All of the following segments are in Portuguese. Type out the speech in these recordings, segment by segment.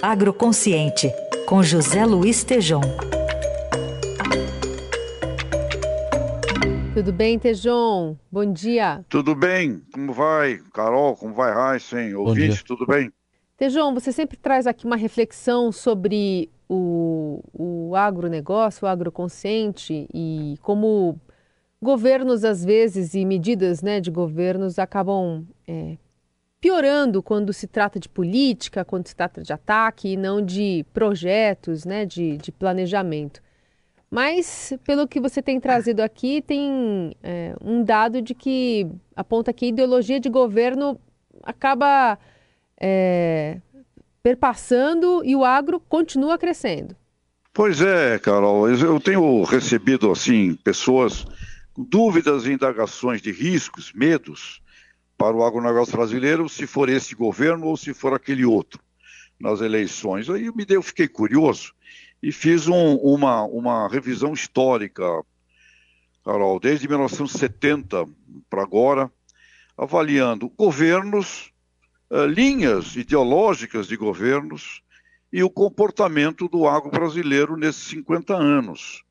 Agroconsciente, com José Luiz Tejom. Tudo bem, Tejon? Bom dia. Tudo bem? Como vai, Carol? Como vai, Heisen? Ouvinte, tudo bem? Tejon, você sempre traz aqui uma reflexão sobre o, o agronegócio, o agroconsciente e como governos, às vezes, e medidas né, de governos acabam é, piorando quando se trata de política, quando se trata de ataque e não de projetos, né, de, de planejamento. Mas, pelo que você tem trazido aqui, tem é, um dado de que aponta que a ideologia de governo acaba é, perpassando e o agro continua crescendo. Pois é, Carol. Eu tenho recebido, assim, pessoas com dúvidas e indagações de riscos, medos para o agronegócio brasileiro, se for esse governo ou se for aquele outro nas eleições. Aí eu, me dei, eu fiquei curioso e fiz um, uma, uma revisão histórica, Carol, desde 1970 para agora, avaliando governos, uh, linhas ideológicas de governos e o comportamento do agro brasileiro nesses 50 anos.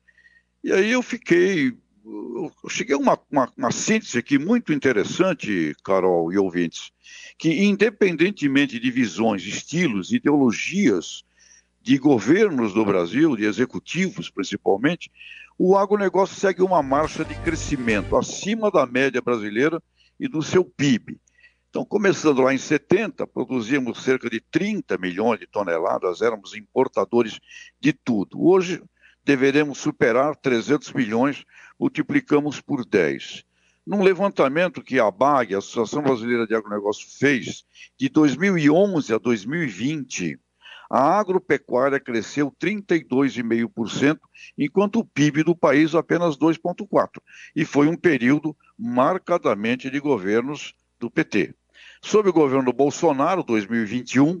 E aí eu fiquei. Eu cheguei a uma, uma, uma síntese aqui muito interessante, Carol e ouvintes, que independentemente de visões, estilos, ideologias de governos do Brasil, de executivos principalmente, o agronegócio segue uma marcha de crescimento acima da média brasileira e do seu PIB. Então, começando lá em 70, produzíamos cerca de 30 milhões de toneladas, éramos importadores de tudo. Hoje, deveremos superar 300 milhões, multiplicamos por 10. Num levantamento que a BAG, a Associação Brasileira de Agronegócio, fez de 2011 a 2020, a agropecuária cresceu 32,5%, enquanto o PIB do país apenas 2,4%. E foi um período marcadamente de governos do PT. Sob o governo Bolsonaro, 2021,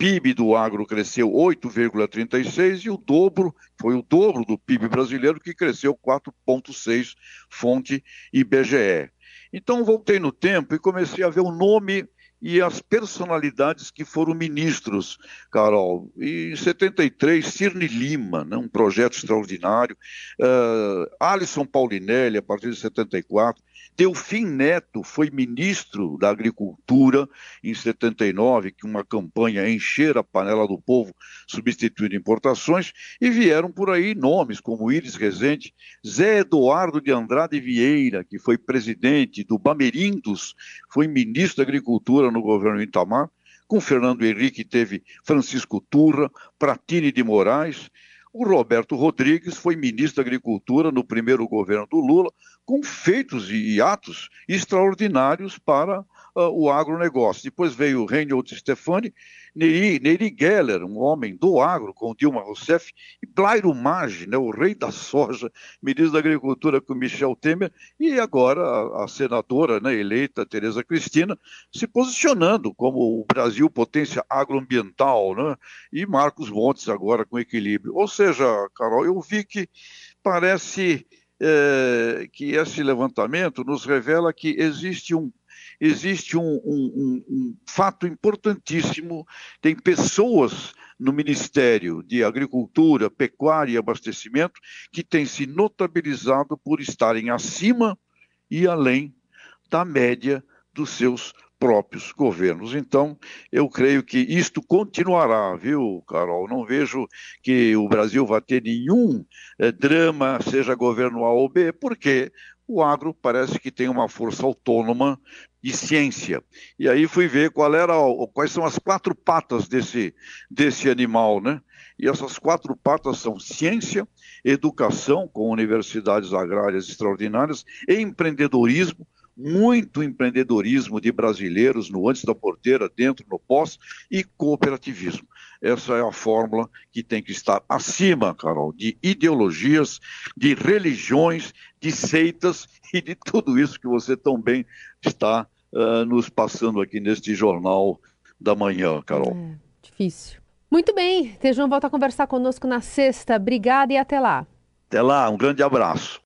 PIB do agro cresceu 8,36 e o dobro, foi o dobro do PIB brasileiro que cresceu 4,6, fonte IBGE. Então voltei no tempo e comecei a ver o nome e as personalidades que foram ministros, Carol. E em 73, Cirne Lima, né, um projeto extraordinário. Uh, Alisson Paulinelli, a partir de 74. Delfim Neto foi ministro da Agricultura em 79, que uma campanha encher a panela do povo, substituindo importações, e vieram por aí nomes como Iris Rezende, Zé Eduardo de Andrade Vieira, que foi presidente do Bamerindos, foi ministro da Agricultura no governo Itamar, com Fernando Henrique teve Francisco Turra, Pratini de Moraes, o Roberto Rodrigues foi ministro da Agricultura no primeiro governo do Lula, com feitos e atos extraordinários para uh, o agronegócio. Depois veio o Reinhold Stefani, Neri, Neri Geller, um homem do agro, com Dilma Rousseff, e Blairo Maggi, né, o rei da soja, ministro da Agricultura com Michel Temer, e agora a, a senadora né, eleita, Tereza Cristina, se posicionando como o Brasil potência agroambiental, né, e Marcos Montes agora com equilíbrio. Ou seja, Carol, eu vi que parece é, que esse levantamento nos revela que existe um existe um, um, um, fato importantíssimo: tem pessoas no Ministério de Agricultura, Pecuária e Abastecimento que têm se notabilizado por estarem acima e além da média dos seus próprios governos. Então, eu creio que isto continuará, viu, Carol? Não vejo que o Brasil vá ter nenhum eh, drama, seja governo A ou B, porque o agro parece que tem uma força autônoma de ciência. E aí fui ver qual era, quais são as quatro patas desse, desse animal, né? E essas quatro patas são ciência, educação, com universidades agrárias extraordinárias, empreendedorismo, muito empreendedorismo de brasileiros no antes da porteira, dentro, no pós, e cooperativismo. Essa é a fórmula que tem que estar acima, Carol, de ideologias, de religiões, de seitas e de tudo isso que você tão bem está uh, nos passando aqui neste jornal da manhã, Carol. É, difícil. Muito bem, Tejão volta a conversar conosco na sexta. Obrigada e até lá. Até lá, um grande abraço.